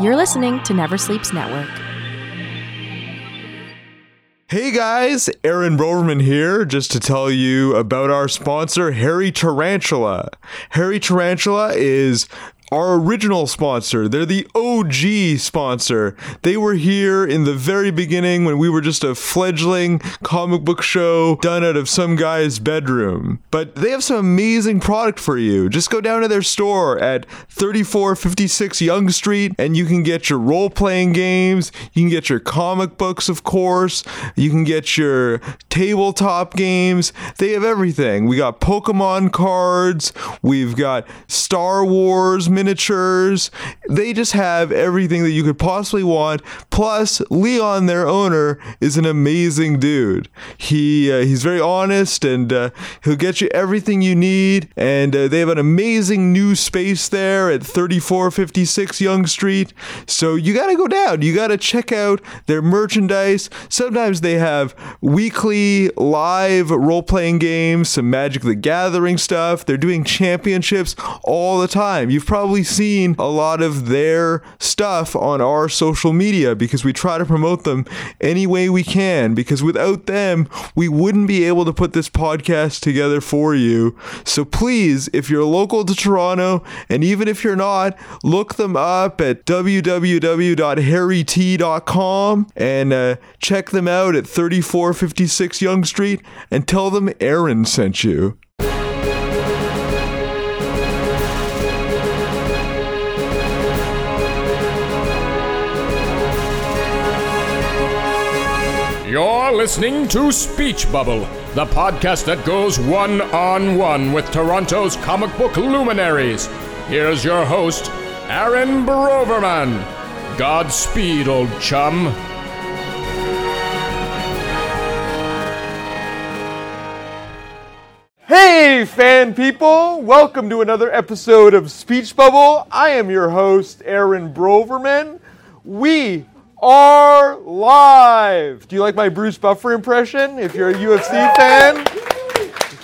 You're listening to Never Sleeps Network. Hey guys, Aaron Broverman here, just to tell you about our sponsor, Hairy Tarantula. Hairy Tarantula is our original sponsor. They're the OG sponsor. They were here in the very beginning when we were just a fledgling comic book show done out of some guy's bedroom. But they have some amazing product for you. Just go down to their store at 3456 Yonge Street and you can get your role playing games, you can get your comic books, of course, you can get your tabletop games. They have everything. We got Pokemon cards, we've got Star Wars miniatures. They just have everything that you could possibly want. Plus, Leon, their owner, is an amazing dude. He uh, he's very honest and uh, he'll get you everything you need. And uh, they have an amazing new space there at 3456 Yonge Street. So you got to go down. You got to check out their merchandise. Sometimes they have weekly live role playing games, some Magic the Gathering stuff. They're doing championships all the time. You've probably seen a lot of their stuff on our social media because we try to promote them any way we can because without them, we wouldn't be able to put this podcast together for you. So please, if you're local to Toronto, and even if you're not, look them up at www.hairyt.com and uh, check them out at 3456 Yonge Street and tell them Aaron sent you. You're listening to Speech Bubble, the podcast that goes one on one with Toronto's comic book luminaries. Here's your host, Aaron Broverman. Godspeed, old chum. Hey, fan people! Welcome to another episode of Speech Bubble. I am your host, Aaron Broverman. We are live. Do you like my Bruce Buffer impression? If you're a UFC fan,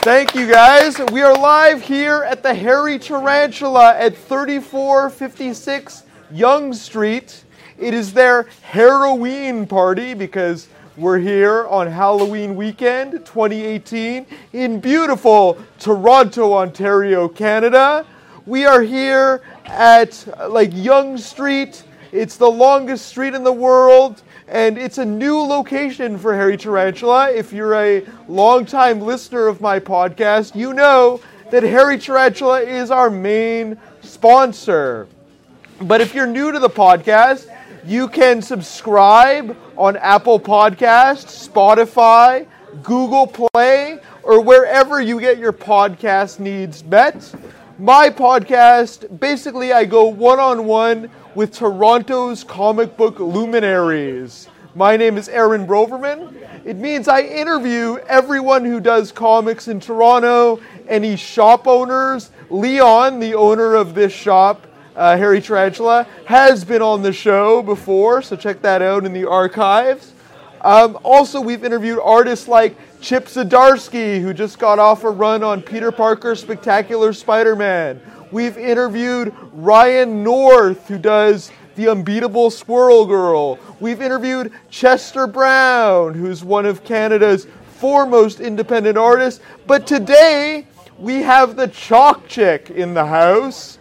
thank you guys. We are live here at the Hairy Tarantula at 3456 Yonge Street. It is their Halloween party because we're here on Halloween weekend 2018 in beautiful Toronto, Ontario, Canada. We are here at like Yonge Street. It's the longest street in the world, and it's a new location for Hairy Tarantula. If you're a longtime listener of my podcast, you know that Hairy Tarantula is our main sponsor. But if you're new to the podcast, you can subscribe on Apple Podcasts, Spotify, Google Play, or wherever you get your podcast needs met. My podcast, basically, I go one on one with Toronto's comic book luminaries. My name is Aaron Broverman. It means I interview everyone who does comics in Toronto, any shop owners. Leon, the owner of this shop, uh, Hairy Tarantula, has been on the show before, so check that out in the archives. Um, also, we've interviewed artists like Chip Zdarsky, who just got off a run on Peter Parker's Spectacular Spider Man. We've interviewed Ryan North, who does The Unbeatable Squirrel Girl. We've interviewed Chester Brown, who's one of Canada's foremost independent artists. But today, we have the Chalk Chick in the house.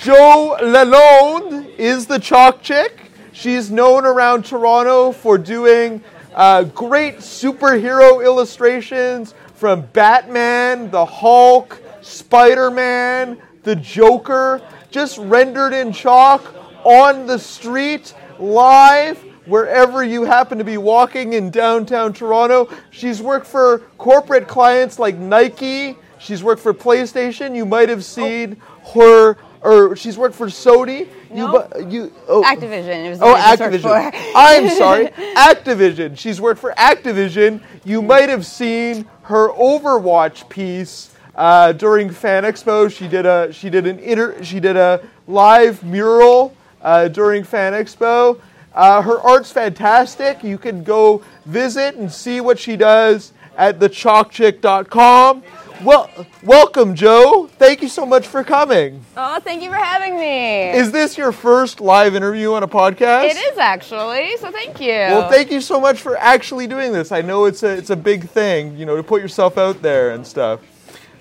Joe Lalonde is the Chalk Chick. She's known around Toronto for doing uh, great superhero illustrations from Batman, the Hulk, Spider Man, the Joker, just rendered in chalk on the street, live, wherever you happen to be walking in downtown Toronto. She's worked for corporate clients like Nike. She's worked for PlayStation. You might have seen her, or she's worked for Sony. No. bu- you, oh, Activision. It was Oh, what I just worked Activision. I'm sorry, Activision. She's worked for Activision. You might have seen her Overwatch piece uh, during Fan Expo. She did a she did an inter she did a live mural uh, during Fan Expo. Uh, her art's fantastic. You can go visit and see what she does at thechalkchick.com. Well, welcome, Joe. Thank you so much for coming. Oh, thank you for having me. Is this your first live interview on a podcast? it is actually, so thank you. Well, thank you so much for actually doing this. I know it's a it's a big thing, you know, to put yourself out there and stuff.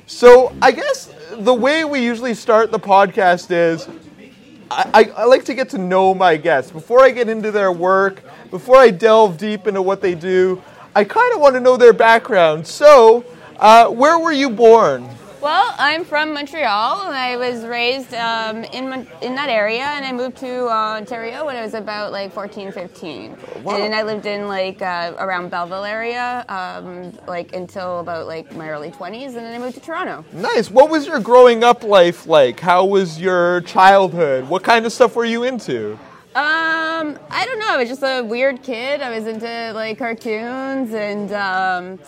So I guess the way we usually start the podcast is I, I, I like to get to know my guests before I get into their work, before I delve deep into what they do. I kind of want to know their background. So, uh, where were you born? Well, I'm from Montreal, and I was raised um, in in that area, and I moved to uh, Ontario when I was about like 14, 15. Wow. And I lived in like uh, around Belleville area, um, like until about like my early 20s, and then I moved to Toronto. Nice. What was your growing up life like? How was your childhood? What kind of stuff were you into? Um, I don't know. I was just a weird kid. I was into like cartoons and. Um,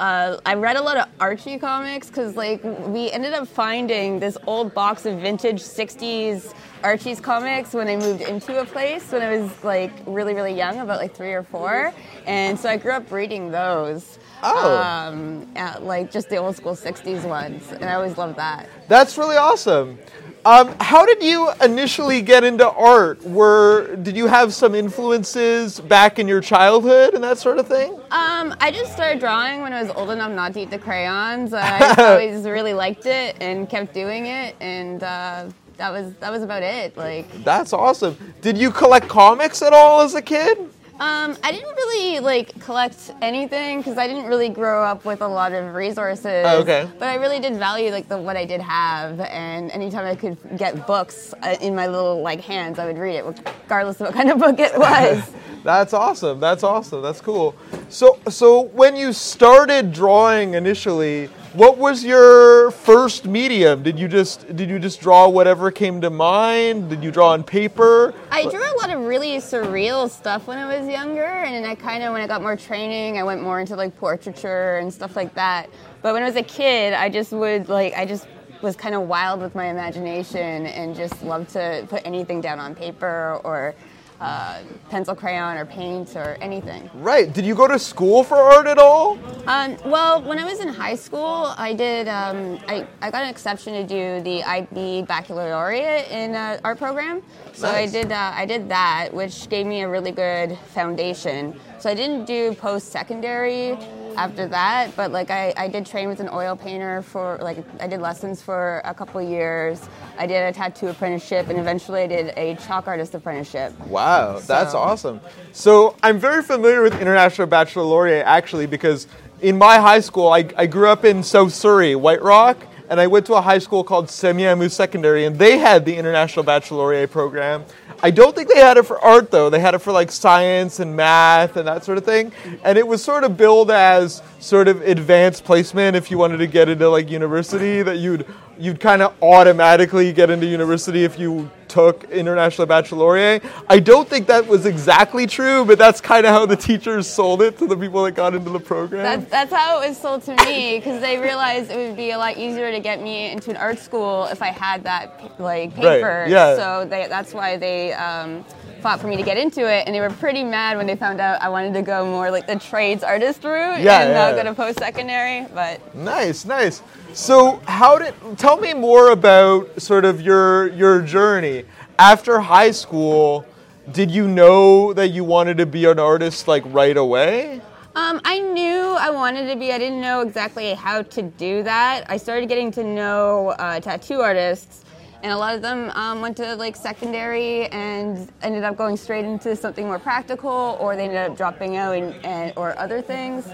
uh, I read a lot of Archie comics because, like, we ended up finding this old box of vintage '60s Archie's comics when I moved into a place when I was like really, really young, about like three or four, and so I grew up reading those. Oh. Um, uh, like just the old school '60s ones, and I always loved that. That's really awesome. Um, how did you initially get into art? Were did you have some influences back in your childhood and that sort of thing? Um, I just started drawing when I was old enough not to eat the crayons. I always really liked it and kept doing it, and uh, that was that was about it. Like, That's awesome. Did you collect comics at all as a kid? Um, I didn't really like collect anything because I didn't really grow up with a lot of resources. Oh, okay. But I really did value like the what I did have, and anytime I could get books uh, in my little like hands, I would read it, regardless of what kind of book it was. That's awesome. That's awesome. That's cool. So, so when you started drawing initially, what was your first medium? Did you just did you just draw whatever came to mind? Did you draw on paper? I drew a lot of really surreal stuff when I was younger, and then I kind of, when I got more training, I went more into like portraiture and stuff like that. But when I was a kid, I just would like, I just was kind of wild with my imagination and just loved to put anything down on paper or uh, pencil, crayon, or paint or anything. Right. Did you go to school for art at all? Um, well, when I was in high school, I did. Um, I, I got an exception to do the IB Baccalaureate in uh, art program. So Nice. I did. Uh, I did that, which gave me a really good foundation. So I didn't do post secondary after that, but like I, I did train with an oil painter for like I did lessons for a couple years. I did a tattoo apprenticeship, and eventually I did a chalk artist apprenticeship. Wow, that's awesome. So I'm very familiar with International Baccalaureate actually because in my high school, I, I grew up in South Surrey, White Rock, and I went to a high school called Semiahmoo Secondary, and they had the International Baccalaureate program. I don't think they had it for art though. They had it for like science and math and that sort of thing. And it was sort of billed as sort of advanced placement if you wanted to get into like university that you'd you'd kind of automatically get into university if you took International Baccalaureate. I don't think that was exactly true, but that's kind of how the teachers sold it to the people that got into the program. That's, that's how it was sold to me because they realized it would be a lot easier to get me into an art school if I had that like paper. Right, yeah. So they, that's why they um, fought for me to get into it, and they were pretty mad when they found out I wanted to go more like the trades artist route Yeah, and yeah. not go to post secondary. But Nice, nice. So, how did tell me more about sort of your your journey after high school? Did you know that you wanted to be an artist like right away? Um, I knew I wanted to be. I didn't know exactly how to do that. I started getting to know uh, tattoo artists, and a lot of them um, went to like secondary and ended up going straight into something more practical, or they ended up dropping out and, and or other things.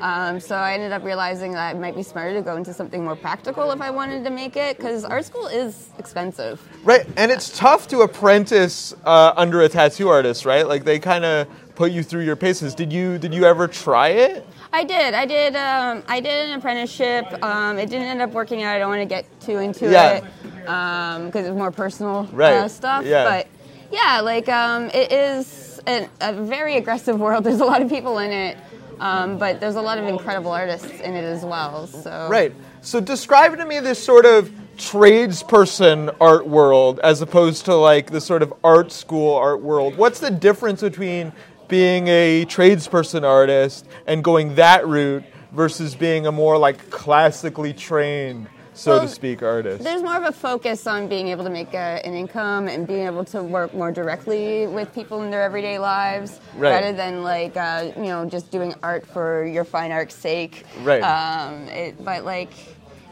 Um, so I ended up realizing that it might be smarter to go into something more practical if I wanted to make it, because art school is expensive. Right, and it's tough to apprentice uh, under a tattoo artist, right? Like they kind of put you through your paces. Did you did you ever try it? I did. I did. Um, I did an apprenticeship. Um, it didn't end up working out. I don't want to get too into Yeah. it because it's more personal Right. uh, stuff. Yeah. But yeah, like um, it is an, a very aggressive world. There's a lot of people in it, um, but there's a lot of incredible artists in it as well. So Right. So describe to me this sort of tradesperson art world as opposed to like the sort of art school art world. What's the difference between being a tradesperson artist and going that route versus being a more like classically trained, so Well, to speak, artist? There's more of a focus on being able to make a, an income and being able to work more directly with people in their everyday lives, Right. rather than like uh, you know just doing art for your fine art's sake. Right. Um, it, but like.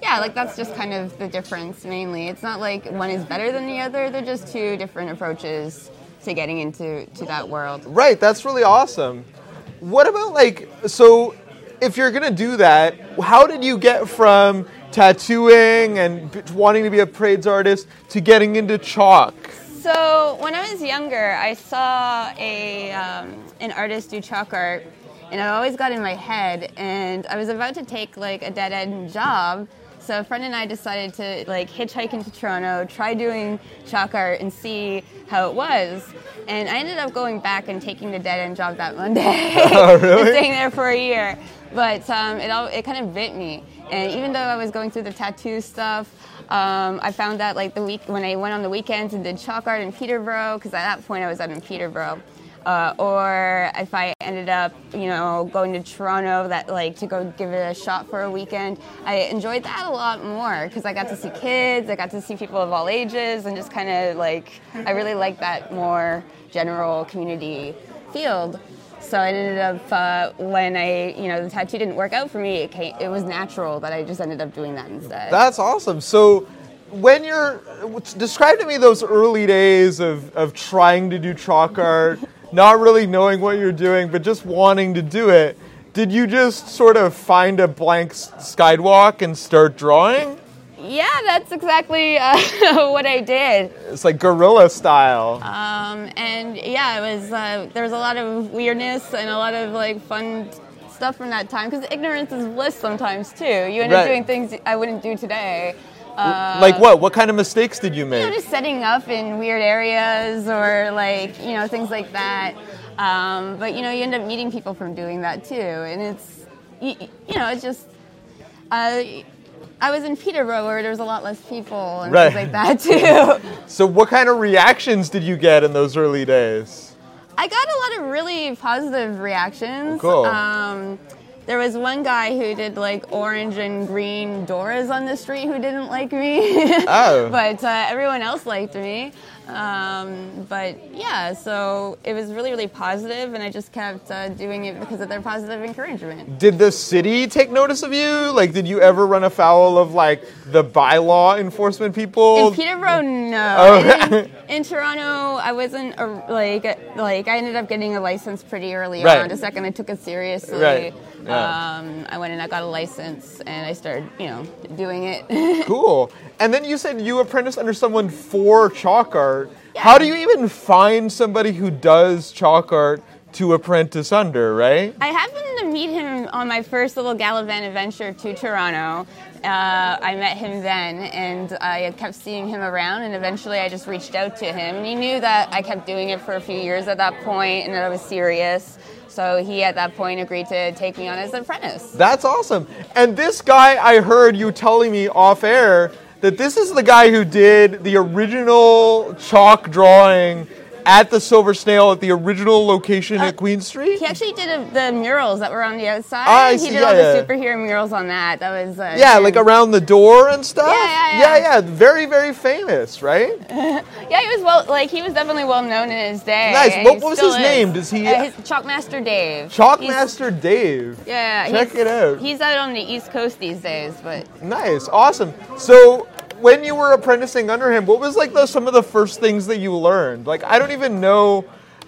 Yeah, like that's just kind of the difference mainly. It's not like one is better than the other. They're just two different approaches to getting into to that world. Right, that's really awesome. What about like so if you're going to do that, how did you get from tattooing and wanting to be a parades artist to getting into chalk? So when I was younger, I saw a um, an artist do chalk art, and I always got in my head. And I was about to take like a dead end job, so a friend and I decided to like hitchhike into Toronto, try doing chalk art, and see how it was. And I ended up going back and taking the dead end job that Monday, Oh, really? staying there for a year. But um, it all it kind of bit me. And even though I was going through the tattoo stuff, um, I found that like the week when I went on the weekends and did chalk art in Peterborough, because at that point I was out in Peterborough. Uh, or if I ended up, you know, going to Toronto, that like to go give it a shot for a weekend, I enjoyed that a lot more because I got to see kids, I got to see people of all ages, and just kind of like I really liked that more general community field. So I ended up uh, when I, you know, the tattoo didn't work out for me. It, came, it was natural that I just ended up doing that instead. That's awesome. So when you're describe to me those early days of, of trying to do chalk art, not really knowing what you're doing, but just wanting to do it. Did you just sort of find a blank skywalk and start drawing? yeah, that's exactly uh, what I did. It's like guerrilla style. Um, and yeah, it was uh, there was a lot of weirdness and a lot of like fun stuff from that time because ignorance is bliss sometimes too. You end Right. up doing things I wouldn't do today. Uh, like what? What kind of mistakes did you you know, make? just setting up in weird areas or like you know things like that. Um, but you know, you end up meeting people from doing that too, and it's you, you know, it's just. Uh, I was in Peterborough where there was a lot less people and Right. things like that too. So what kind of reactions did you get in those early days? I got a lot of really positive reactions. Cool. Um, there was one guy who did like orange and green doors on the street who didn't like me. Oh. but uh, everyone else liked me. Um, but yeah, so it was really, really positive, and I just kept uh, doing it because of their positive encouragement. Did the city take notice of you? Like, did you ever run afoul of like the bylaw enforcement people? In Peterborough, no. Oh. In, in Toronto, I wasn't a, like like I ended up getting a license pretty early Right. on. The second I took it seriously, Right. Yeah. um, I went and I got a license and I started, you know, doing it. Cool. And then you said you apprenticed under someone for chalk art. Yeah. How do you even find somebody who does chalk art to apprentice under, right? I happened to meet him on my first little Gallivant adventure to Toronto. Uh, I met him then, and I kept seeing him around, and eventually I just reached out to him. And he knew that I kept doing it for a few years at that point, and that I was serious. So he, at that point, agreed to take me on as an apprentice. That's awesome. And this guy, I heard you telling me off air that this is the guy who did the original chalk drawing at the Silver Snail at the original location at Queen Street. He actually did a, the murals that were on the outside. Ah, I he see, did yeah, all yeah. the superhero murals on that. That was uh, Yeah, him. like around the door and stuff. Yeah, yeah, yeah. yeah, Very, very famous, right? Yeah, he was well. Like he was definitely well known in his day. Nice. What- what was his is. name? Does he- Uh, his Chalkmaster Dave. Chalk He's- Master Dave. Yeah, Check it out. He's out on the East Coast these days, but Nice, awesome. So, when you were apprenticing under him, what was like the, some of the first things that you learned? Like, I don't even know.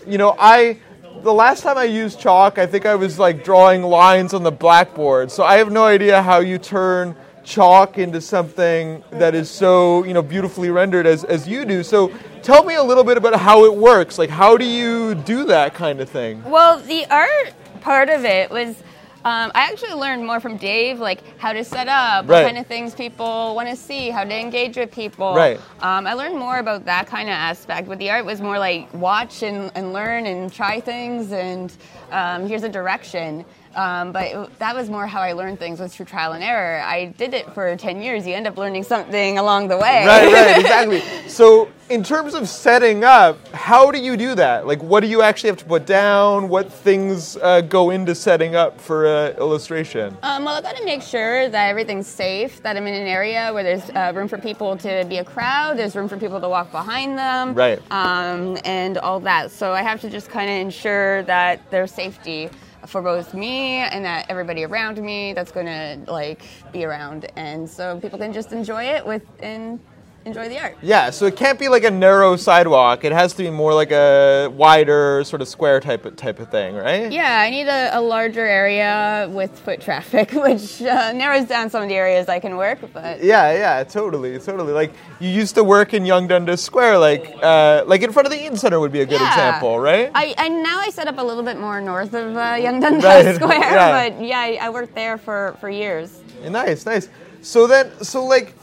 You know, I the last time I used chalk, I think I was like drawing lines on the blackboard. So I have no idea how you turn chalk into something that is so you know beautifully rendered as as you do. So. Tell me a little bit about how it works. Like, how do you do that kind of thing? well, the art part of it was. Um, I actually learned more from Dave, like how to set up, Right. what kind of things people want to see, how to engage with people. Right. Um, I learned more about that kind of aspect, but the art was more like watch and, and learn and try things, and um, here's a direction. Um, but it, that was more how I learned things was through trial and error. I did it for 10 years. You end up learning something along the way. Right, right, exactly. So, in terms of setting up, how do you do that? Like, what do you actually have to put down? What things uh, go into setting up for an illustration? Um, well, I've got to make sure that everything's safe, that I'm in an area where there's uh, room for people to be a crowd, there's room for people to walk behind them, Right. um, and all that. So I have to just kind of ensure that there's safety for both me and that everybody around me that's going to like be around, and so people can just enjoy it with and enjoy the art. Yeah, so it can't be like a narrow sidewalk. It has to be more like a wider, sort of square type of type of thing, right? Yeah, I need a, a larger area with foot traffic, which uh, narrows down some of the areas I can work. But Yeah, yeah, totally, totally. Like you used to work in Yonge Dundas Square, like uh, like in front of the Eaton Center would be a good Yeah. example, right? I, I now I set up a little bit more north of uh, Yonge Dundas Right, Square, yeah. but yeah, I, I worked there for, for years. nice, nice. So then, so like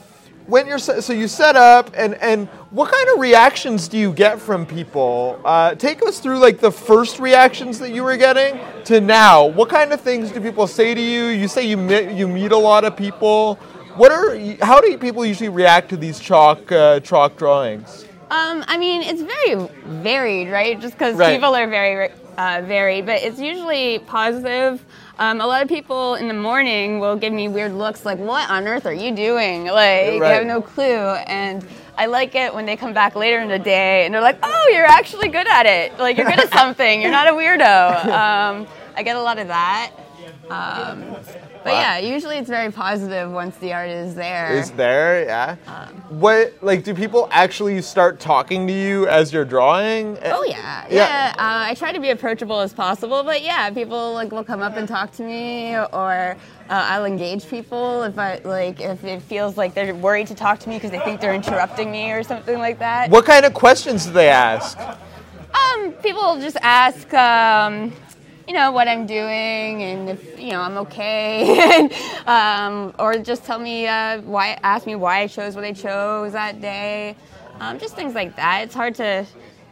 when you're so you set up and and what kind of reactions do you get from people? Uh, take us through like the first reactions that you were getting to now. What kind of things do people say to you? You say you meet you meet a lot of people. What are how do people usually react to these chalk uh, chalk drawings? Um, I mean, it's very varied, right? Just because Right. people are very uh, varied, but it's usually positive. Um, a lot of people in the morning will give me weird looks, like, "What on earth are you doing?" Like, they Right. have no clue, and I like it when they come back later in the day and they're like, "Oh, you're actually good at it. Like, you're good at something. You're not a weirdo." Um, I get a lot of that. Um, but yeah, usually it's very positive once the art is there. Is there? Yeah. Um, what like do people actually start talking to you as you're drawing? Oh yeah, Yeah. yeah. Uh, I try to be approachable as possible, but yeah, people like will come up and talk to me, or uh, I'll engage people if I like if it feels like they're worried to talk to me because they think they're interrupting me or something like that. What kind of questions do they ask? Um, people just ask, um, you know, what I'm doing and if you know I'm okay, um, or just tell me uh, why, ask me why I chose what I chose that day, um, just things like that. It's hard to.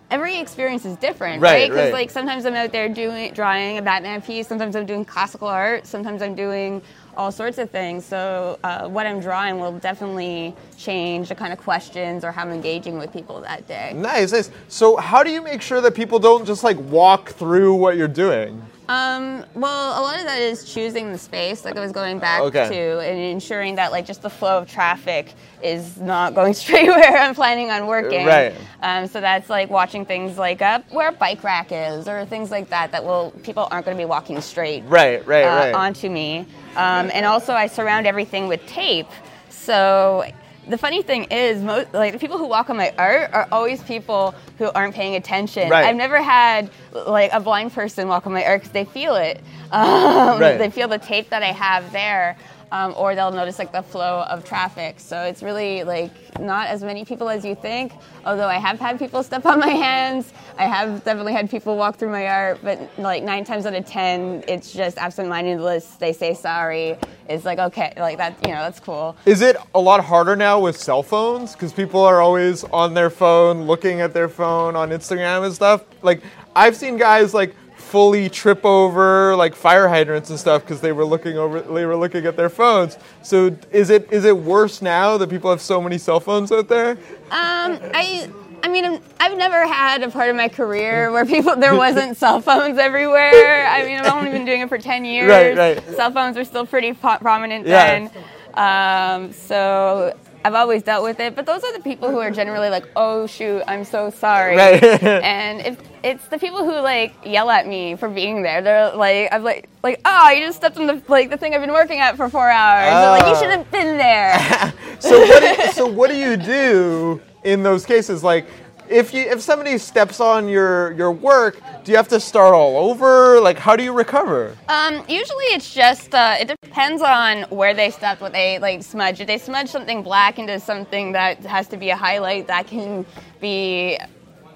Every experience is different, Right, right? Because right. like sometimes I'm out there doing drawing a Batman piece, sometimes I'm doing classical art, sometimes I'm doing all sorts of things. So uh, what I'm drawing will definitely change the kind of questions or how I'm engaging with people that day. Nice, nice. So how do you make sure that people don't just like walk through what you're doing? Um, well, a lot of that is choosing the space, like I was going back Okay. to, and ensuring that like just the flow of traffic is not going straight where I'm planning on working. Right. Um, so that's like watching things like uh, where a bike rack is, or things like that. That will people aren't going to be walking straight Right, right, uh, right. onto me. Um, and also, I surround everything with tape. So the funny thing is, most like the people who walk on my art are always people who aren't paying attention. Right. I've never had like a blind person walk on my art because they feel it. Um, Right. They feel the tape that I have there. Um, or they'll notice like the flow of traffic. So it's really like not as many people as you think. Although I have had people step on my hands, I have definitely had people walk through my art. But like nine times out of ten, it's just absent-mindedness. They say sorry. It's like okay, like that. You know, that's cool. Is it a lot harder now with cell phones? Because people are always on their phone, looking at their phone on Instagram and stuff. Like, I've seen guys like fully trip over like fire hydrants and stuff because they were looking over, they were looking at their phones. So, is it is it worse now that people have so many cell phones out there? Um, I. I mean, I've never had a part of my career where people there wasn't cell phones everywhere. I mean, I've only been doing it for ten years. Right, right. Cell phones were still pretty po- prominent Yeah. then. Um, so I've always dealt with it. But those are the people who are generally like, "Oh shoot, I'm so sorry." Right. and if it's the people who like yell at me for being there, they're like, "I'm like, like, oh, you just stepped on the like the thing I've been working at for four hours." They're like, Oh. "You should have been there." So what do you, so what do you do in those cases? Like, if you if somebody steps on your your work, do you have to start all over? Like, how do you recover? Um, usually it's just uh, it depends on where they stepped, what they like smudge. If they smudge something black into something that has to be a highlight, that can be.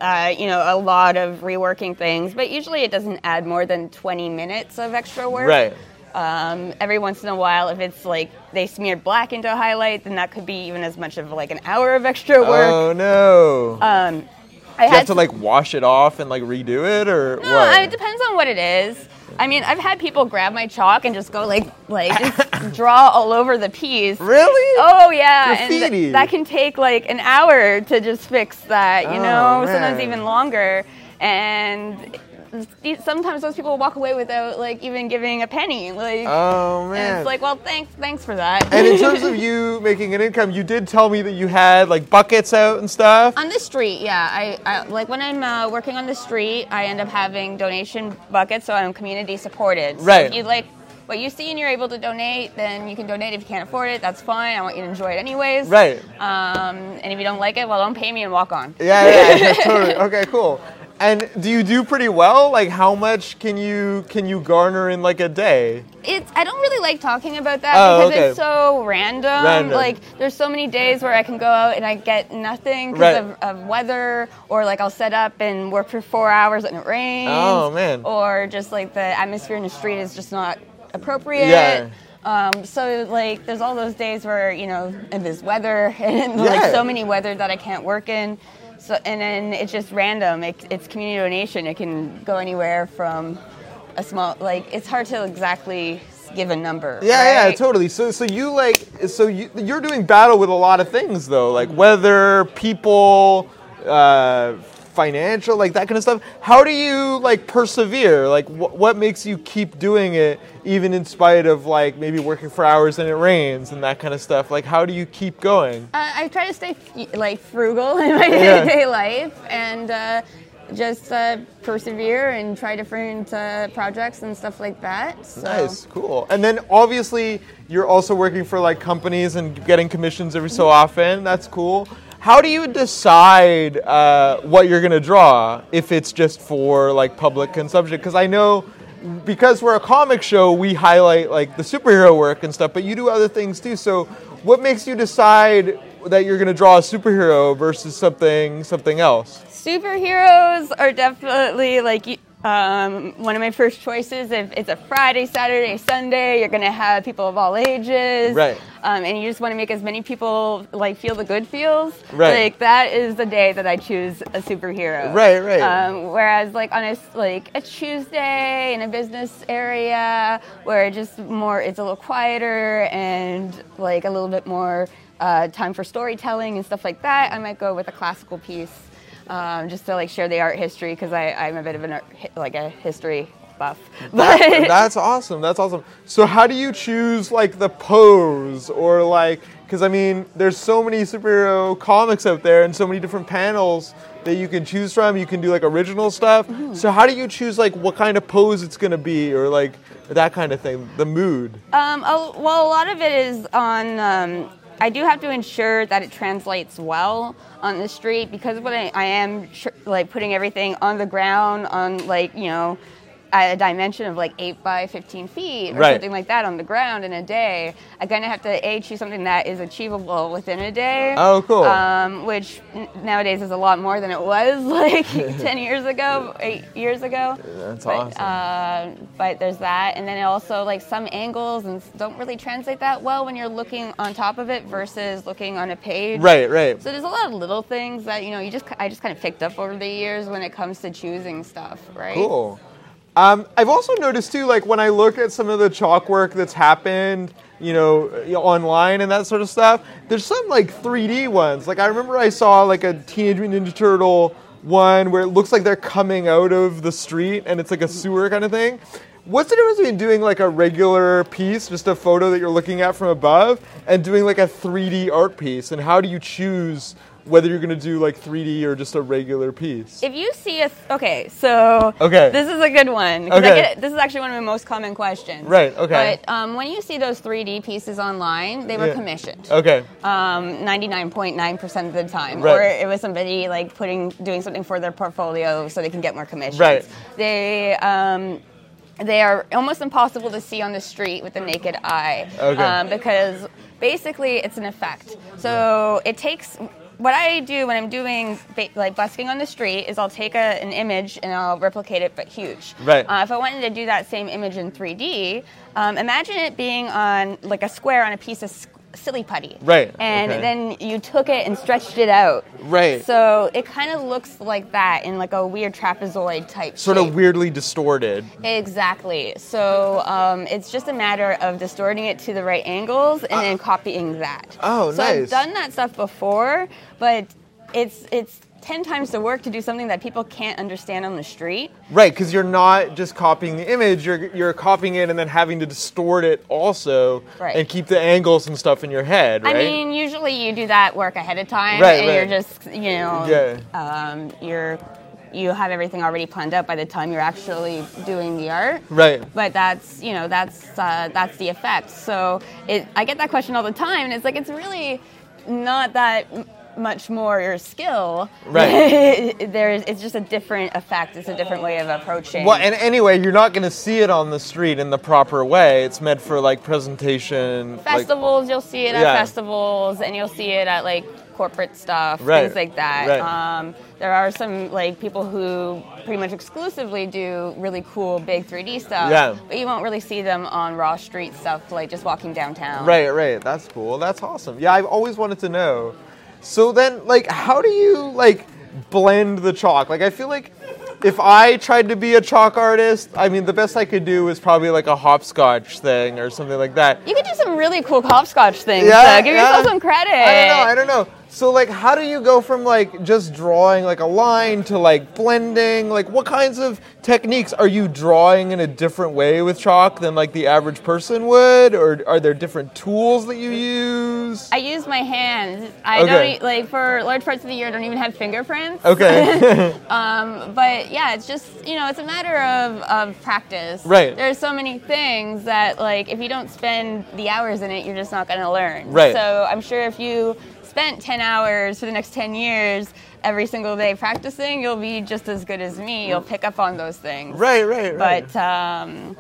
Uh, you know, a lot of reworking things, but usually it doesn't add more than 20 minutes of extra work. Right. Um, every once in a while, if it's like they smeared black into a highlight, then that could be even as much of like an hour of extra work. Oh no! um, I do you had have to like wash it off and like redo it, or No, what? It depends on what it is. I mean, I've had people grab my chalk and just go like, like just draw all over the piece. Really? Oh yeah, and th- that can take like an hour to just fix that. You Oh, know, sometimes even longer. And sometimes those people walk away without like even giving a penny. Like, Oh and man. it's like, well, thanks, thanks for that. and in terms of you making an income, you did tell me that you had like buckets out and stuff. On the street, yeah. I, I like when I'm uh, working on the street, I end up having donation buckets, so I'm community supported. So Right. If you like what you see and you're able to donate, then you can donate. If you can't afford it, that's fine. I want you to enjoy it anyways. Right. Um, and if you don't like it, well, don't pay me and walk on. Yeah, yeah, yeah, totally. Okay, cool. And do you do pretty well? Like, how much can you can you garner in like a day? It's I don't really like talking about that Oh, because okay. it's so random. Random. Like there's so many days where I can go out and I get nothing Right. because of, of weather, or like I'll set up and work for four hours and it rains. Oh, man. Or just like the atmosphere in the street is just not appropriate. Yeah. Um, so like there's all those days where you know and there's weather and Yeah. like so many weather that I can't work in. So and then it's just random. It, it's community donation. It can go anywhere from a small like it's hard to exactly give a number. Yeah, yeah, totally. So, so you like, so you you're doing battle with a lot of things though, like weather, people, uh, financial, like that kind of stuff. How do you like persevere? Like, wh- what makes you keep doing it, even in spite of like maybe working for hours and it rains and that kind of stuff? Like, how do you keep going? Uh, I try to stay f- like frugal in my Yeah. day-to-day life and uh, just uh, persevere and try different uh, projects and stuff like that. So. Nice, cool. And then obviously you're also working for like companies and getting commissions every so often. That's cool. How do you decide uh, what you're gonna draw if it's just for like public consumption? Because I know because we're a comic show, we highlight like the superhero work and stuff, but you do other things too. So what makes you decide that you're gonna draw a superhero versus something something else? Superheroes are definitely like um, one of my first choices. If it's a Friday, Saturday, Sunday, you're gonna have people of all ages, Right. Um, and you just want to make as many people like feel the good feels. Right. Like that is the day that I choose a superhero. Right, right. Um, whereas like on a like a Tuesday in a business area where it just more it's a little quieter and like a little bit more uh, time for storytelling and stuff like that, I might go with a classical piece um, just to like share the art history because I'm a bit of an art, like a history buff. But That's awesome. That's awesome. So how do you choose like the pose or like because I mean there's so many superhero comics out there and so many different panels that you can choose from. You can do like original stuff. Mm-hmm. So how do you choose like what kind of pose it's gonna be or like that kind of thing? The mood. Um, a, well, a lot of it is on. Um, I do have to ensure that it translates well on the street because when I, I am like putting everything on the ground on like you know at a dimension of like eight by fifteen feet or Right. something like that on the ground in a day. I kind of have to a choose something that is achievable within a day. Oh, cool. Um, which n- nowadays is a lot more than it was like ten years ago, eight years ago. That's But, awesome. uh, but there's that, and then also like some angles and don't really translate that well when you're looking on top of it versus looking on a page. right, right. So there's a lot of little things that you know you just I just kind of picked up over the years when it comes to choosing stuff, right? Cool. Um, I've also noticed too, like when I look at some of the chalk work that's happened, you know, online and that sort of stuff. There's some like 3D ones. Like I remember I saw like a Teenage Mutant Ninja Turtle one where it looks like they're coming out of the street and it's like a sewer kind of thing. What's the difference between doing like a regular piece, just a photo that you're looking at from above, and doing like a 3D art piece? And how do you choose whether you're going to do like 3D or just a regular piece? If you see a okay, so Okay. this is a good one. Okay. get this is actually one of my most common questions. Right, okay. But um, when you see those 3D pieces online, they were Yeah. commissioned. Okay. um, 99.9% of the time. Right. Or it was somebody like putting doing something for their portfolio so they can get more commissions. Right. They um, they are almost impossible to see on the street with the naked eye Okay. um, because basically it's an effect. So it takes. What I do when I'm doing like busking on the street is I'll take a, an image and I'll replicate it, but huge. Right. Uh, if I wanted to do that same image in 3D, um, imagine it being on like a square on a piece of silly putty. Right, And okay. then you took it and stretched it out. Right. So it kind of looks like that in like a weird trapezoid type. Sort shape. of weirdly distorted. Exactly. So um, it's just a matter of distorting it to the right angles and then copying that. Oh, so nice. I've done that stuff before, but it's it's ten times the work to do something that people can't understand on the street. Right, because you're not just copying the image, you're, you're copying it and then having to distort it also Right. and keep the angles and stuff in your head, right? I mean, usually you do that work ahead of time, Right, and right. you're just you know, Yeah. um, you're you have everything already planned out by the time you're actually doing the art. right. but that's you know that's uh, that's the effect. So it, I get that question all the time, and it's like it's really not that much more your skill. Right. There's it's just a different effect. It's a different way of approaching. Well, and anyway, you're not going to see it on the street in the proper way. It's meant for like presentation. like- festivals, you'll see it at Yeah. festivals, and you'll see it at like corporate stuff, Right, things like that. right. Um, there are some like people who pretty much exclusively do really cool big 3D stuff, Yeah. but you won't really see them on raw street stuff, like just walking downtown. Right, right. That's cool. That's awesome. Yeah, I've always wanted to know. So then, like, how do you like blend the chalk? Like, I feel like if I tried to be a chalk artist, I mean, the best I could do is probably like a hopscotch thing or something like that. You could do some really cool hopscotch things. Yeah, so give yeah. yourself some credit. I don't know. I don't know. So like, how do you go from like just drawing like a line to like blending? Like, what kinds of techniques are you drawing in a different way with chalk than like the average person would, or are there different tools that you use? I use my hands. I Okay. don't like for large parts of the year. I don't even have fingerprints. Okay. Um, but yeah, it's just you know, it's a matter of, of practice. Right. There's so many things that like if you don't spend the hours in it, you're just not going to learn. Right. So I'm sure if you spent 10 hours for the next 10 years every single day practicing, you'll be just as good as me. You'll pick up on those things. right, right, right. But um,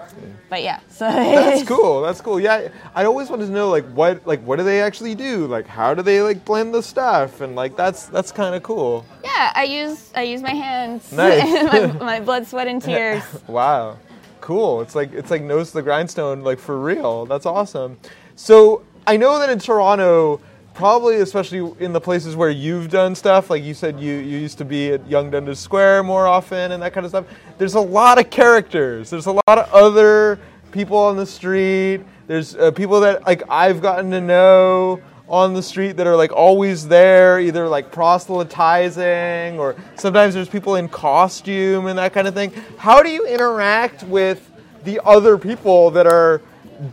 but yeah, so That's cool. That's cool. Yeah, I always wanted to know like what like what do they actually do? Like how do they like blend the stuff? And like that's that's kind of cool. Yeah, I use I use my hands, Nice. my, my blood, sweat, and tears. Wow, cool. It's like it's like nose to the grindstone, like for real. That's awesome. So I know that in Toronto, probably especially in the places where you've done stuff, like you said, you you used to be at Yonge Dundas Square more often and that kind of stuff. There's a lot of characters. There's a lot of other people on the street. There's uh, people that like I've gotten to know on the street that are like always there, either like proselytizing or sometimes there's people in costume and that kind of thing. How do you interact with the other people that are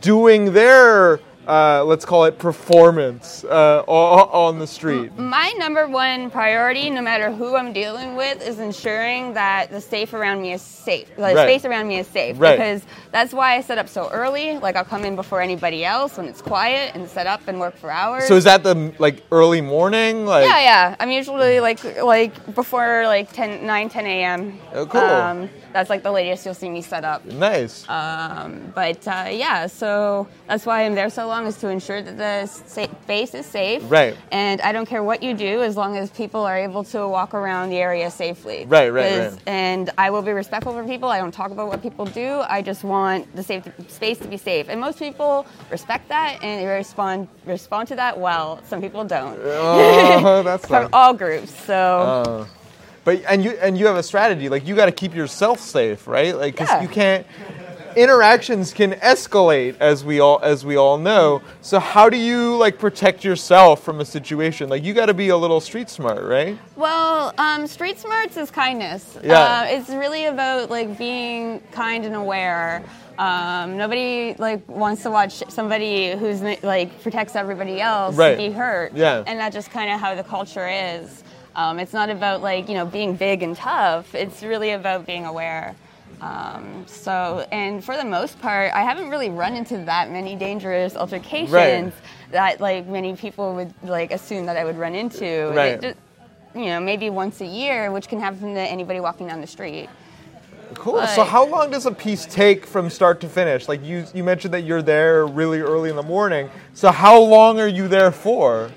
doing their, uh, let's call it performance uh, on the street? My number one priority, no matter who I'm dealing with, is ensuring that the safe around me is safe. The Right. space around me is safe Right. because that's why I set up so early. Like I'll come in before anybody else when it's quiet and set up and work for hours. So is that the like early morning? Like yeah, yeah. I'm usually like like before like 10, 9, 10 a.m. Oh, cool. Um, that's like the latest you'll see me set up. nice. Um, but uh, yeah, so that's why I'm there so long is to ensure that the space is safe. Right. And I don't care what you do as long as people are able to walk around the area safely. Right, right, right. And I will be respectful for people. I don't talk about what people do. I just want the safe space to be safe. And most people respect that and they respond respond to that well. Some people don't. oh, that's From fun. all groups. So oh. But and you and you have a strategy. Like you got to keep yourself safe, right? Like Yeah. you can't. Interactions can escalate, as we all as we all know. So how do you like protect yourself from a situation? Like you got to be a little street smart, right? Well, um, street smarts is kindness. Yeah. Uh, it's really about like being kind and aware. Um, nobody like wants to watch somebody who's like protects everybody else Right. be hurt. Yeah. And that's just kind of how the culture is. Um, it's not about like you know being big and tough. It's really about being aware. Um, so, and for the most part, I haven't really run into that many dangerous altercations Right. that like many people would like assume that I would run into. Right. It just- you know, maybe once a year, which can happen to anybody walking down the street. Cool. so how long does a piece take from start to finish? Like you you mentioned that you're there really early in the morning. So how long are you there for?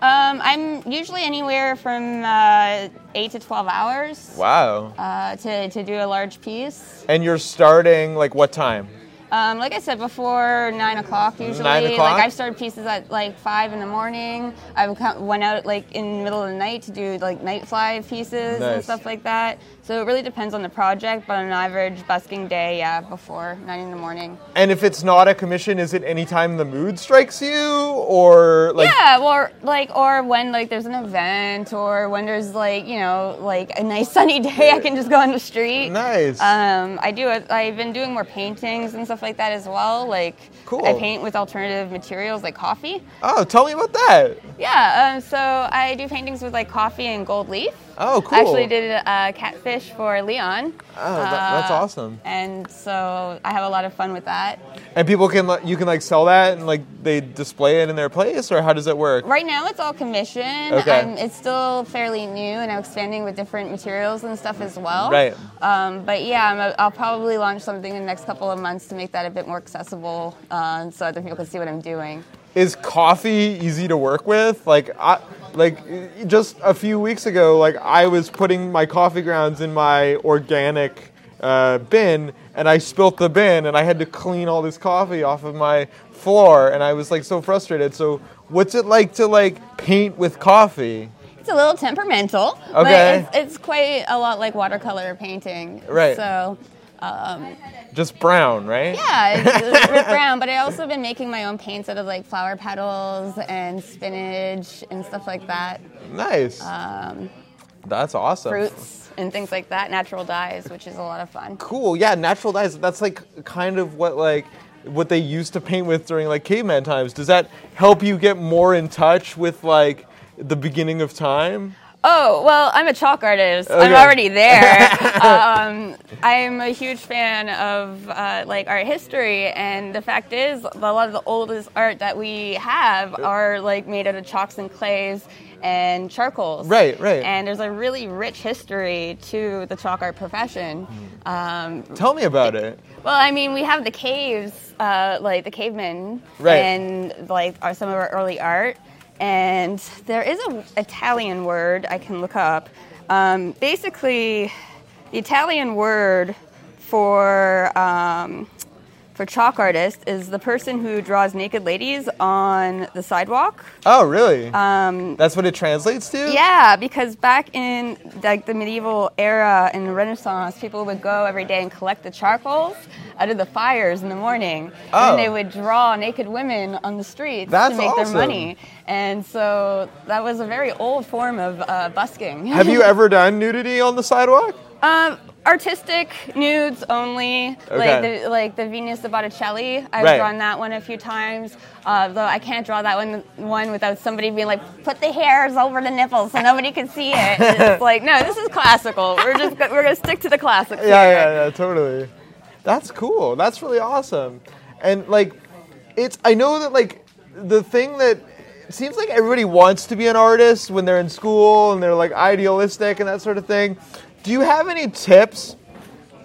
Um, I'm usually anywhere from uh, eight to twelve hours Wow. uh, to to do a large piece. And you're starting like what time? Um, like I said before, nine o'clock usually. Nine o'clock? Like I've started pieces at like five in the morning. I've went out like in the middle of the night to do like night fly pieces Nice. and stuff like that. So it really depends on the project, but on an average busking day, yeah, before nine in the morning. And if it's not a commission, is it anytime the mood strikes you, or like? yeah, or like, or when like there's an event, or when there's like you know like a nice sunny day, I can just go on the street. Nice. Um, I do. it- I've been doing more paintings and stuff like that as well. Like, Cool. I paint with alternative materials like coffee. oh, tell me about that. Yeah. Um, so I do paintings with like coffee and gold leaf. Oh, cool. I actually did a catfish for Leon. Oh, that, that's Uh, awesome. And so I have a lot of fun with that. And people can you can like sell that and like they display it in their place, or how does it work? Right now, it's all commission. Okay. Um, it's still fairly new, and I'm expanding with different materials and stuff as well. Right. Um, but yeah, I'm, I'll probably launch something in the next couple of months to make that a bit more accessible, uh, so other people can see what I'm doing. Is coffee easy to work with? Like I like just a few weeks ago, like I was putting my coffee grounds in my organic uh, bin, and I spilt the bin, and I had to clean all this coffee off of my floor, and I was like so frustrated. So, what's it like to like paint with coffee? It's a little temperamental, Okay. but it's, it's quite a lot like watercolor painting. Right. So. Just brown, right? Yeah, it's, it's brown, but I also been making my own paints out of like flower petals and spinach and stuff like that. Nice. That's awesome. Um, fruits and things like that, natural dyes, which is a lot of fun. Cool. Yeah, natural dyes. That's like kind of what like what they used to paint with during like caveman times. Does that help you get more in touch with like the beginning of time? Oh, well, I'm a chalk artist. I'm already there. um, I'm a huge fan of uh, like art history, and the fact is, a lot of the oldest art that we have are like made out of chalks and clays and charcoals. Right, right. And there's a really rich history to the chalk art profession. Um, Tell me about it. Well, I mean, we have the caves, uh, like the cavemen, Right. and like are some of our early art. And there is an Italian word I can look up. Um, basically, the Italian word for um, for chalk artist is the person who draws naked ladies on the sidewalk. Oh, really? Um, That's what it translates to. Yeah, because back in like the medieval era and the Renaissance, people would go every day and collect the charcoals out of the fires in the morning, Oh. and they would draw naked women on the streets That's to make awesome. their money. And so that was a very old form of uh, busking. Have you ever done nudity on the sidewalk? Um, artistic nudes only, Okay. like the like the Venus de Botticelli. I've Right. drawn that one a few times. Uh, though I can't draw that one one without somebody being like, put the hairs over the nipples so nobody can see it. it's like, no, this is classical. We're just we're gonna stick to the classics. Yeah, here. yeah, yeah, totally. That's cool. That's really awesome. And like, it's I know that like the thing that seems like everybody wants to be an artist when they're in school and they're like idealistic and that sort of thing. Do you have any tips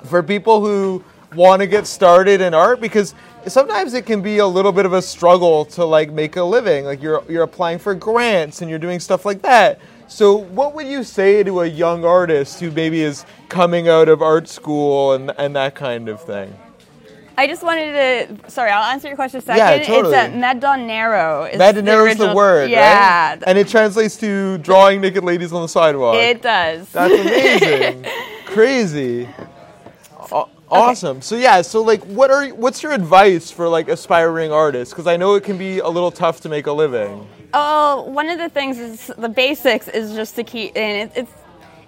for people who want to get started in art? Because sometimes it can be a little bit of a struggle to like make a living. Like you're you're applying for grants and you're doing stuff like that. So what would you say to a young artist who maybe is coming out of art school and and that kind of thing I just wanted to. Sorry, I'll answer your question second. Yeah, uh, totally. It's a Madonnaro. is Madonnaro is the word Yeah, right and it translates to drawing naked ladies on the sidewalk it does. That's amazing. Crazy. Aw- Awesome. So yeah, so like what are what's your advice for like aspiring artists because I know it can be a little tough to make a living. Oh, one of the things is the basics is just to keep, and it, it's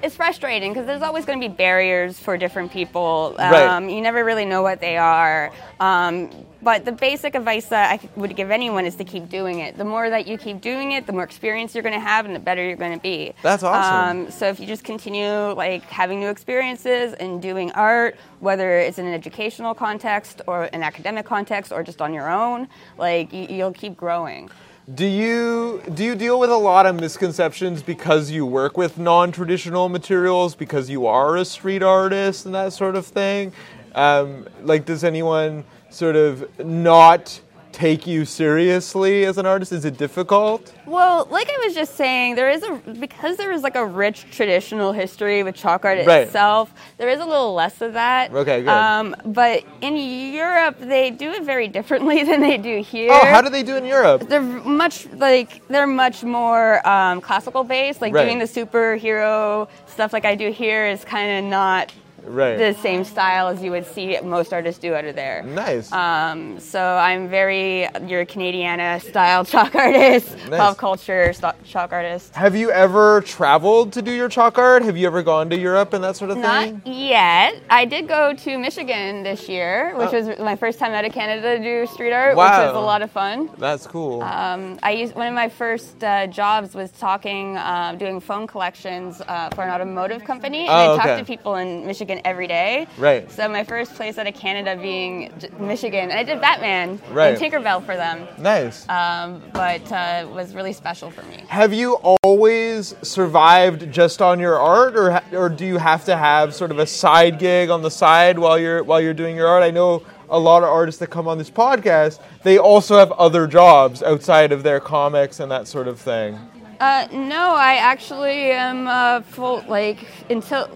it's frustrating because there's always going to be barriers for different people. Right. Um, you never really know what they are. Um, but the basic advice that I would give anyone is to keep doing it. The more that you keep doing it, the more experience you're going to have, and the better you're going to be. That's awesome. Um, so if you just continue like having new experiences and doing art, whether it's in an educational context or an academic context or just on your own, like you, you'll keep growing. Do you do you deal with a lot of misconceptions because you work with non-traditional materials because you are a street artist and that sort of thing? Um, like, does anyone sort of not take you seriously as an artist? Is it difficult? Well, like I was just saying, there is a because there is like a rich traditional history with chalk art Right. itself. There is a little less of that. Okay, good. Um, but in Europe, they do it very differently than they do here. Oh, how do they do in Europe? they're much like they're much more um, classical based. Like Right. doing the superhero stuff like I do here is kind of not Right. the same style as you would see most artists do out of there. Nice. Um, so I'm very your Canadiana style chalk artist, Nice. pop culture st- chalk artist. Have you ever traveled to do your chalk art? Have you ever gone to Europe and that sort of thing? Not yet. I did go to Michigan this year, which Oh. was my first time out of Canada to do street art, Wow. which was a lot of fun. That's cool. Um, I used one of my first uh, jobs was talking, uh, doing phone collections uh, for an automotive company, and Oh, I okay. talked to people in Michigan every day. Right. So my first place out of Canada being Michigan, and I did Batman Right. and Tinkerbell for them, nice. um, but uh, it was really special for me. Have you always survived just on your art, or or do you have to have sort of a side gig on the side while you're while you're doing your art? I know a lot of artists that come on this podcast. They also have other jobs outside of their comics and that sort of thing. Uh, no, I actually am uh, full like until.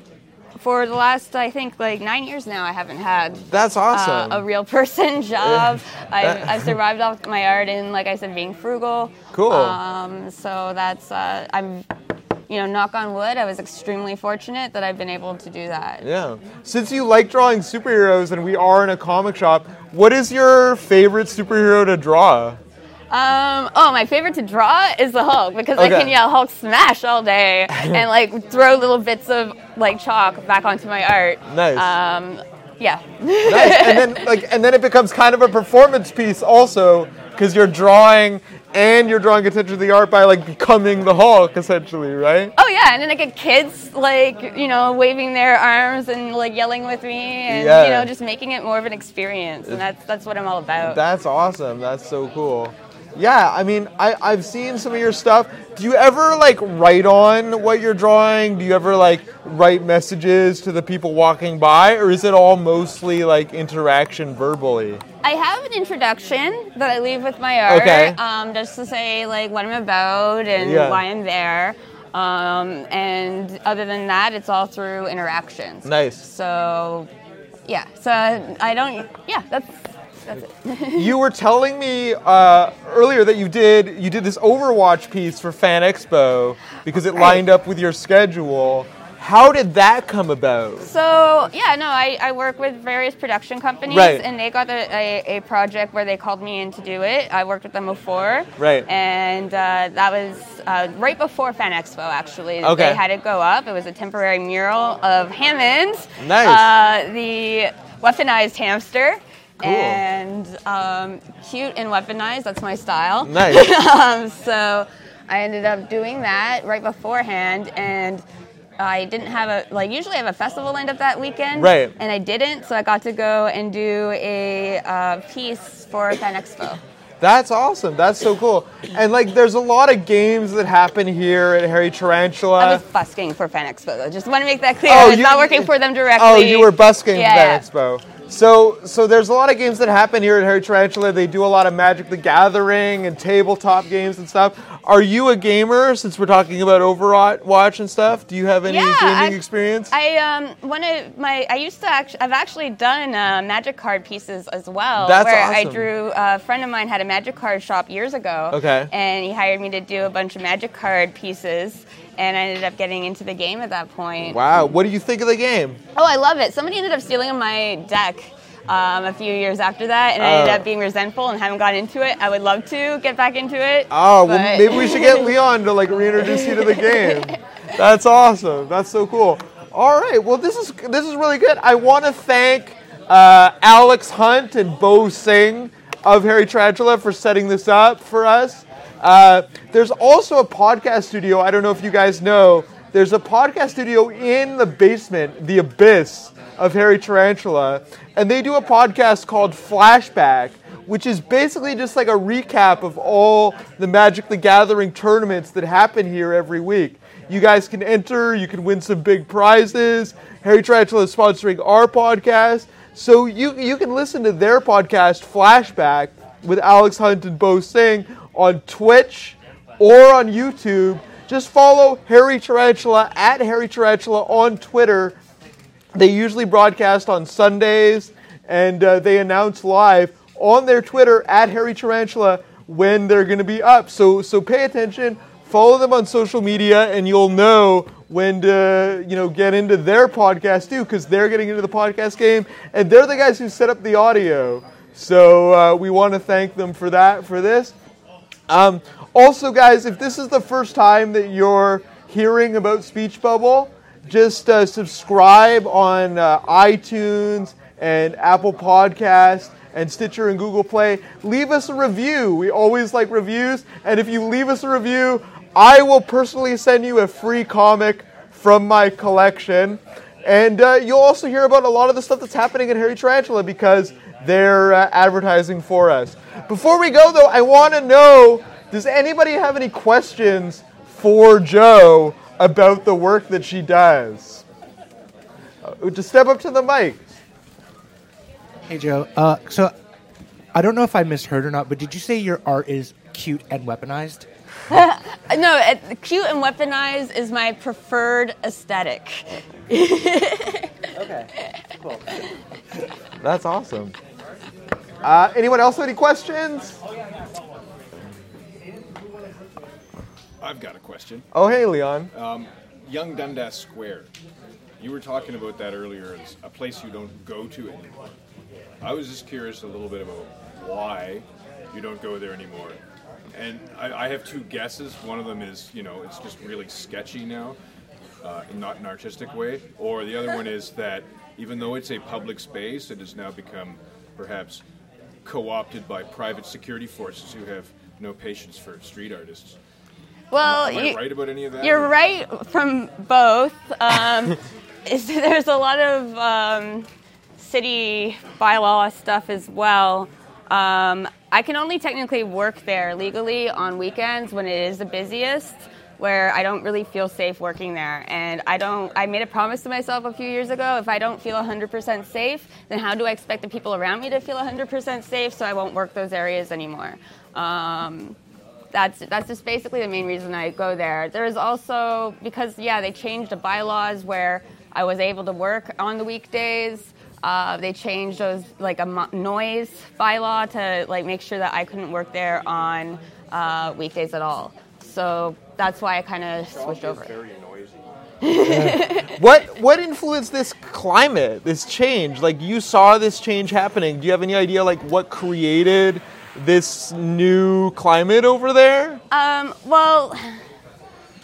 For the last, I think, like nine years now, I haven't had That's awesome. uh, a real person job. I've, I've survived off my art and, like I said, being frugal. Cool. Um, so that's uh, I'm, you know, knock on wood. I was extremely fortunate that I've been able to do that. yeah. Since you like drawing superheroes and we are in a comic shop, what is your favorite superhero to draw? Um, oh, my favorite to draw is the Hulk because I can yell Hulk smash all day and like throw little bits of like chalk back onto my art. Nice. Um, yeah. nice. and then like and then it becomes kind of a performance piece also because you're drawing and you're drawing attention to the art by like becoming the Hulk essentially, right? Oh yeah, and then I get kids like you know waving their arms and like yelling with me, and Yeah. you know just making it more of an experience, and that's that's what I'm all about. That's awesome. That's so cool. Yeah, I mean, I, I've seen some of your stuff. Do you ever like write on what you're drawing? Do you ever like write messages to the people walking by, or is it all mostly like interaction verbally? I have an introduction that I leave with my art, Okay. um, just to say like what I'm about and Yeah. why I'm there. Um, and other than that, it's all through interactions. Nice. So, yeah. So I don't. Yeah, that's that's it. you were telling me uh, earlier that you did you did this Overwatch piece for Fan Expo because it lined up with your schedule. How did that come about? So yeah, no, I, I work with various production companies, Right. and they got a, a, a project where they called me in to do it. I worked with them before, Right. And uh, that was uh, right before Fan Expo. Actually, Okay. they had it go up. It was a temporary mural of Hammond, Nice. uh, the weaponized hamster. Cool. And um, cute and weaponized, that's my style. Nice. um, so I ended up doing that right beforehand, and I didn't have a like. Usually, I have a festival lined up that weekend, Right. And I didn't, so I got to go and do a uh, piece for Fan Expo. That's awesome. That's so cool. And like, there's a lot of games that happen here at Hairy Tarantula. I was busking for Fan Expo. though. Just want to make that clear. Oh, I was you- not working for them directly. Oh, you were busking Yeah, yeah. Expo. So, so there's a lot of games that happen here at Hairy Tarantula. They do a lot of Magic the Gathering and tabletop games and stuff. Are you a gamer? Since we're talking about Overwatch and stuff, do you have any Yeah, gaming I- experience? I um one of my I used to actually I've actually done uh, magic card pieces as well. That's where I drew a friend of mine had a magic card shop years ago. Okay. And he hired me to do a bunch of magic card pieces, and I ended up getting into the game at that point. wow. What do you think of the game? Oh, I love it. Somebody ended up stealing my deck. Um, a few years after that, and I ended Oh. up being resentful and haven't got into it. I would love to get back into it. Oh, well, maybe we should get Leon to like reintroduce you to the game. That's awesome. That's so cool. All right. Well, this is this is really good. I want to thank uh, Alex Hunt and Bo Singh of Hairy Tarantula for setting this up for us. Uh, there's also a podcast studio. I don't know if you guys know. There's a podcast studio in the basement, the abyss of Hairy Tarantula, and they do a podcast called Flashback, which is basically just like a recap of all the Magic the Gathering tournaments that happen here every week. You guys can enter, you can win some big prizes. Hairy Tarantula is sponsoring our podcast. So you, you can listen to their podcast, Flashback, with Alex Hunt and Bo Singh on Twitch or on YouTube. Just follow Hairy Tarantula at Hairy Tarantula on Twitter. They usually broadcast on Sundays and uh, they announce live on their Twitter at Hairy Tarantula when they're going to be up. So so pay attention, follow them on social media, and you'll know when to you know get into their podcast too, because they're getting into the podcast game, and they're the guys who set up the audio. So uh, we want to thank them for that for this. Um, also, guys, if this is the first time that you're hearing about Speech Bubble, just uh, subscribe on uh, iTunes and Apple Podcasts and Stitcher and Google Play. Leave us a review. We always like reviews. And if you leave us a review, I will personally send you a free comic from my collection. And uh, you'll also hear about a lot of the stuff that's happening in Hairy Tarantula because they're uh, advertising for us. Before we go, though, I want to know does anybody have any questions for Joe about the work that she does? Uh, just step up to the mic. Hey Joe. Uh, so I don't know if I misheard or not, but did you say your art is cute and weaponized? No, it, cute and weaponized is my preferred aesthetic. Okay. Cool. That's awesome. Uh, anyone else have any questions? I've got a question. Oh, hey, Leon. Yonge Dundas Square. You were talking about that earlier as a place you don't go to anymore. I was just curious a little bit about why you don't go there anymore. And I, I have two guesses. One of them is, you know, it's just really sketchy now, uh, not in an artistic way. Or the other one is that even though it's a public space, it has now become perhaps co opted by private security forces who have no patience for street artists. Well, Am I you, right about any of that? You're right from both. Um, is, there's a lot of um, city bylaw stuff as well. Um, I can only technically work there legally on weekends when it is the busiest, where I don't really feel safe working there. And I don't. I made a promise to myself a few years ago: if I don't feel 100% safe, then how do I expect the people around me to feel 100% safe? So I won't work those areas anymore. Um, that's that's just basically the main reason I go there. There's also because yeah, they changed the bylaws where I was able to work on the weekdays. Uh, they changed those like a mo- noise bylaw to like make sure that I couldn't work there on uh, weekdays at all. So that's why I kind of switched over. Very noisy. What what influenced this climate, this change? Like you saw this change happening. Do you have any idea like what created this new climate over there? Um, well,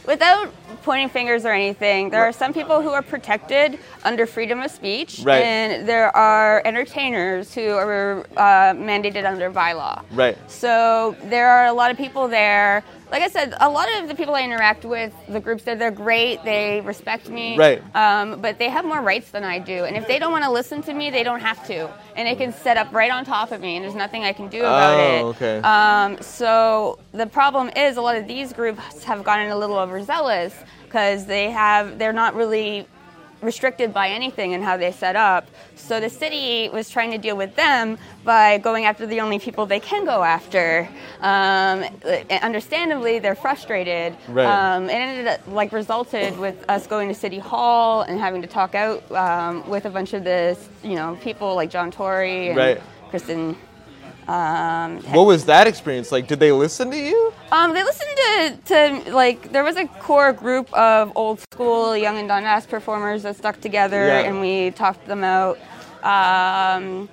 without pointing fingers or anything, there are some people who are protected under freedom of speech, Right. and there are entertainers who are uh, mandated under bylaw. Right. So there are a lot of people there. Like I said, a lot of the people I interact with, the groups there, they're great. They respect me. Right. Um, but they have more rights than I do. And if they don't want to listen to me, they don't have to. And they can set up right on top of me, and there's nothing I can do about Oh, it. okay. Um, so the problem is a lot of these groups have gotten a little overzealous because they have they're not really restricted by anything in how they set up. So the city was trying to deal with them by going after the only people they can go after. Um, understandably, they're frustrated. Right. Um, it ended up like resulted with us going to city hall and having to talk out um, with a bunch of the you know people like John Tory and Right. Kristen. Um, What was that experience like? Did they listen to you? um, they listened to, to like there was a core group of old school Yonge and Dundas performers that stuck together, Yeah. and we talked them out. Um,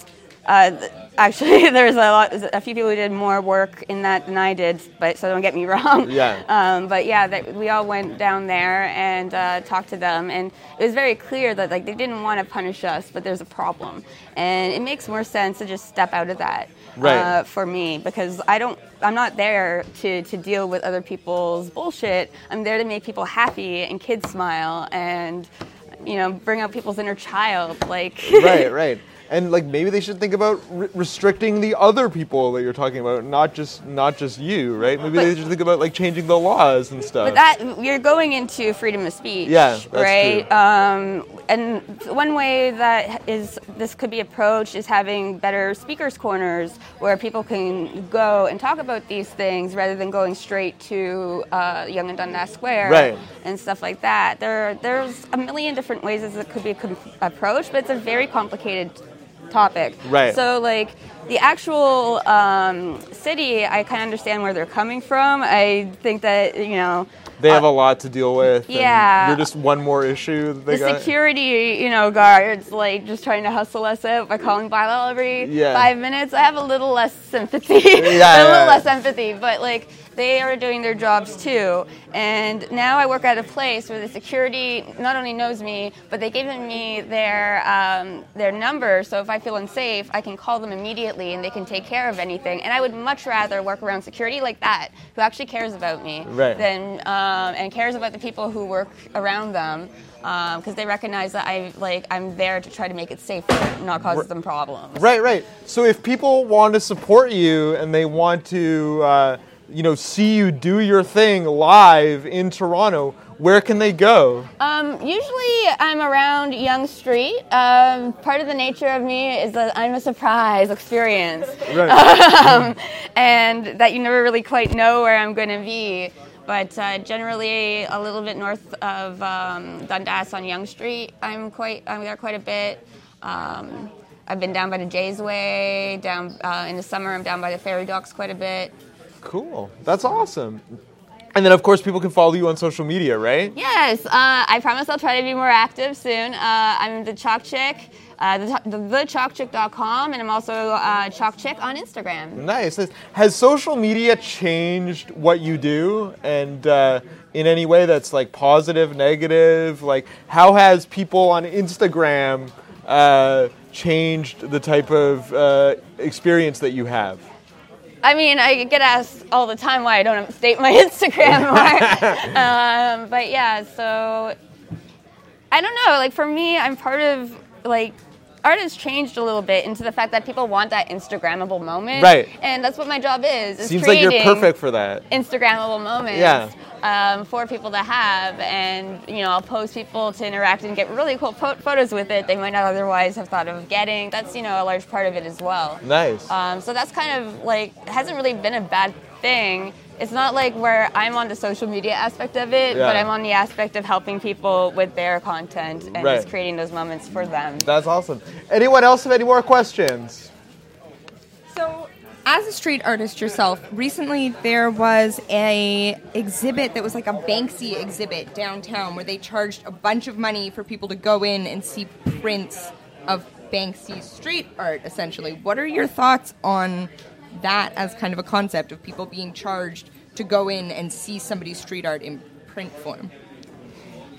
uh, actually, there's a lot, a few people who did more work in that than I did, but so don't get me wrong. Yeah. Um, but yeah, that, we all went down there and uh, talked to them, and it was very clear that like they didn't want to punish us, but there's a problem, and it makes more sense to just step out of that Right. uh, for me because I don't. I'm not there to, to deal with other people's bullshit. I'm there to make people happy and kids smile and you know bring out people's inner child. Like right, right. And like maybe they should think about re- restricting the other people that you're talking about, not just not just you, right? Maybe But- they should think about like changing the laws and stuff. But that you're going into freedom of speech, Yeah, right? Um, and one way that is this could be approached is having better speakers corners where people can go and talk about these things rather than going straight to uh, Yonge and Dundas Square Right. and stuff like that. There, there's a million different ways that it could be approached, but it's a very complicated topic. Right. So like the actual um, city, I kind of understand where they're coming from. I think that you know. They have uh, a lot to deal with. and yeah. You're just one more issue that they the got. security, you know, guards like just trying to hustle us out by calling bylaw every Yeah. five minutes. I have a little less sympathy. Yeah, a little yeah. less empathy, but like they are doing their jobs too. And now I work at a place where the security not only knows me, but they've given me their um, their number. So if I feel unsafe, I can call them immediately, and they can take care of anything. And I would much rather work around security like that, who actually cares about me, Right. than um, and cares about the people who work around them because they recognize that I like I'm there to try to make it safer, not cause them problems. Right, right. So if people want to support you and they want to, uh, you know, see you do your thing live in Toronto, where can they go? Um, usually I'm around Yonge Street. Um, part of the nature of me is that I'm a surprise experience, Right. um, and that you never really quite know where I'm going to be. But uh, generally, a little bit north of um, Dundas on Yonge Street, I'm quite I'm there quite a bit. Um, I've been down by the Jays Way. Down uh, in the summer, I'm down by the ferry docks quite a bit. Cool. That's awesome. And then, of course, people can follow you on social media, right? Yes, uh, I promise I'll try to be more active soon. Uh, I'm the Chalk Chick, uh, the, the, thechalkchick.com, and I'm also uh, Chalk Chick on Instagram. Nice. Has social media changed what you do, and uh, in any way that's like positive, negative? Like, how has people on Instagram uh, changed the type of uh, experience that you have? I mean, I get asked all the time why I don't update my Instagram more. um, but yeah, so I don't know. Like for me, I'm part of like art has changed a little bit into the fact that people want that Instagrammable moment, Right. And that's what my job is. is Seems like you're perfect for that. Instagrammable moments. Yeah. Um, for people to have, and you know, I'll post people to interact and get really cool po- photos with it. They might not otherwise have thought of getting. That's you know a large part of it as well. Nice. Um, so that's kind of like hasn't really been a bad thing. It's not like where I'm on the social media aspect of it, Yeah. but I'm on the aspect of helping people with their content and Right. just creating those moments for them. That's awesome. Anyone else have any more questions? So, as a street artist yourself, recently there was a exhibit that was like a Banksy exhibit downtown where they charged a bunch of money for people to go in and see prints of Banksy street art essentially. What are your thoughts on that as kind of a concept of people being charged to go in and see somebody's street art in print form?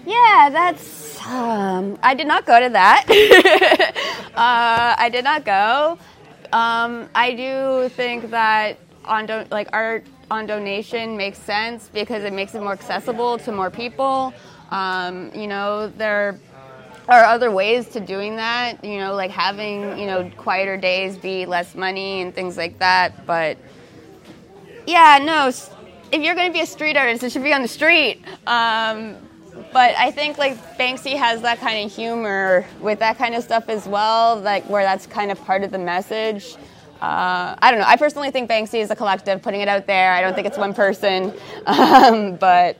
Yeah, that's. Um, I did not go to that. uh, I did not go. Um, I do think that on do- like art on donation makes sense because it makes it more accessible to more people. Um, you know, there are other ways to doing that. You know, like having you know quieter days be less money and things like that. But yeah, no. If you're going to be a street artist, it should be on the street. Um, but I think like Banksy has that kind of humor with that kind of stuff as well, like where that's kind of part of the message. Uh, I don't know. I personally think Banksy is a collective, putting it out there. I don't think it's one person, um, but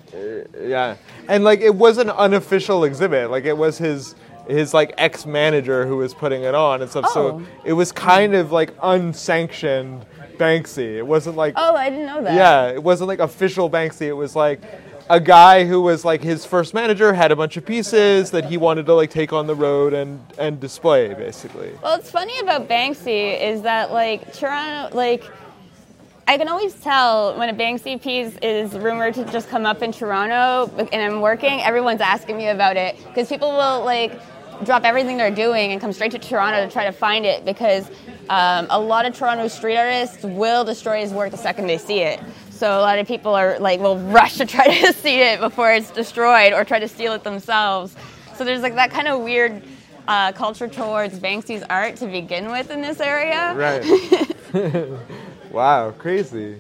Yeah, and like it was an unofficial exhibit. Like it was his his like ex manager who was putting it on and stuff. Oh. So it was kind of like unsanctioned Banksy. It wasn't like oh, I didn't know that. yeah, it wasn't like official Banksy. It was like a guy who was like his first manager had a bunch of pieces that he wanted to like take on the road and and display basically. Well, what's funny about Banksy is that like Toronto, like I can always tell when a Banksy piece is rumored to just come up in Toronto and I'm working, everyone's asking me about it because people will like drop everything they're doing and come straight to Toronto to try to find it because um, a lot of Toronto street artists will destroy his work the second they see it. So a lot of people are like will rush to try to see it before it's destroyed or try to steal it themselves. So there's like that kind of weird uh, culture towards Banksy's art to begin with in this area. Right. wow, crazy.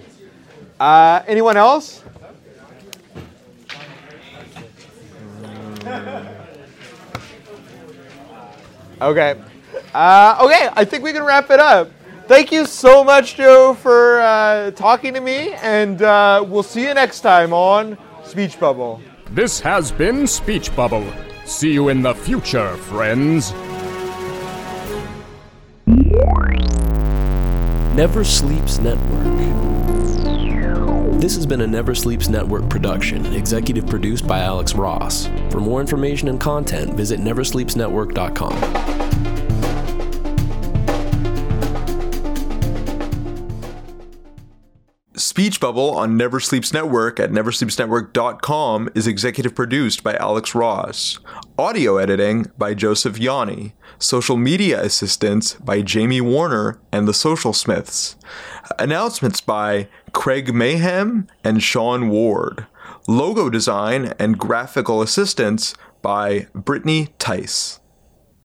Uh, anyone else? Okay. Uh, okay, I think we can wrap it up. Thank you so much, Joe, for uh, talking to me, and uh, we'll see you next time on Speech Bubble. This has been Speech Bubble. See you in the future, friends. Never Sleeps Network. This has been a Never Sleeps Network production, executive produced by Alex Ross. For more information and content, visit neversleepsnetwork.com. Speech Bubble on Never Sleeps Network at neversleepsnetwork.com is executive produced by Alex Ross. Audio editing by Joseph Yanni. Social media assistance by Jamie Warner and the Social Smiths. Announcements by Craig Mayhem and Sean Ward. Logo design and graphical assistance by Brittany Tice.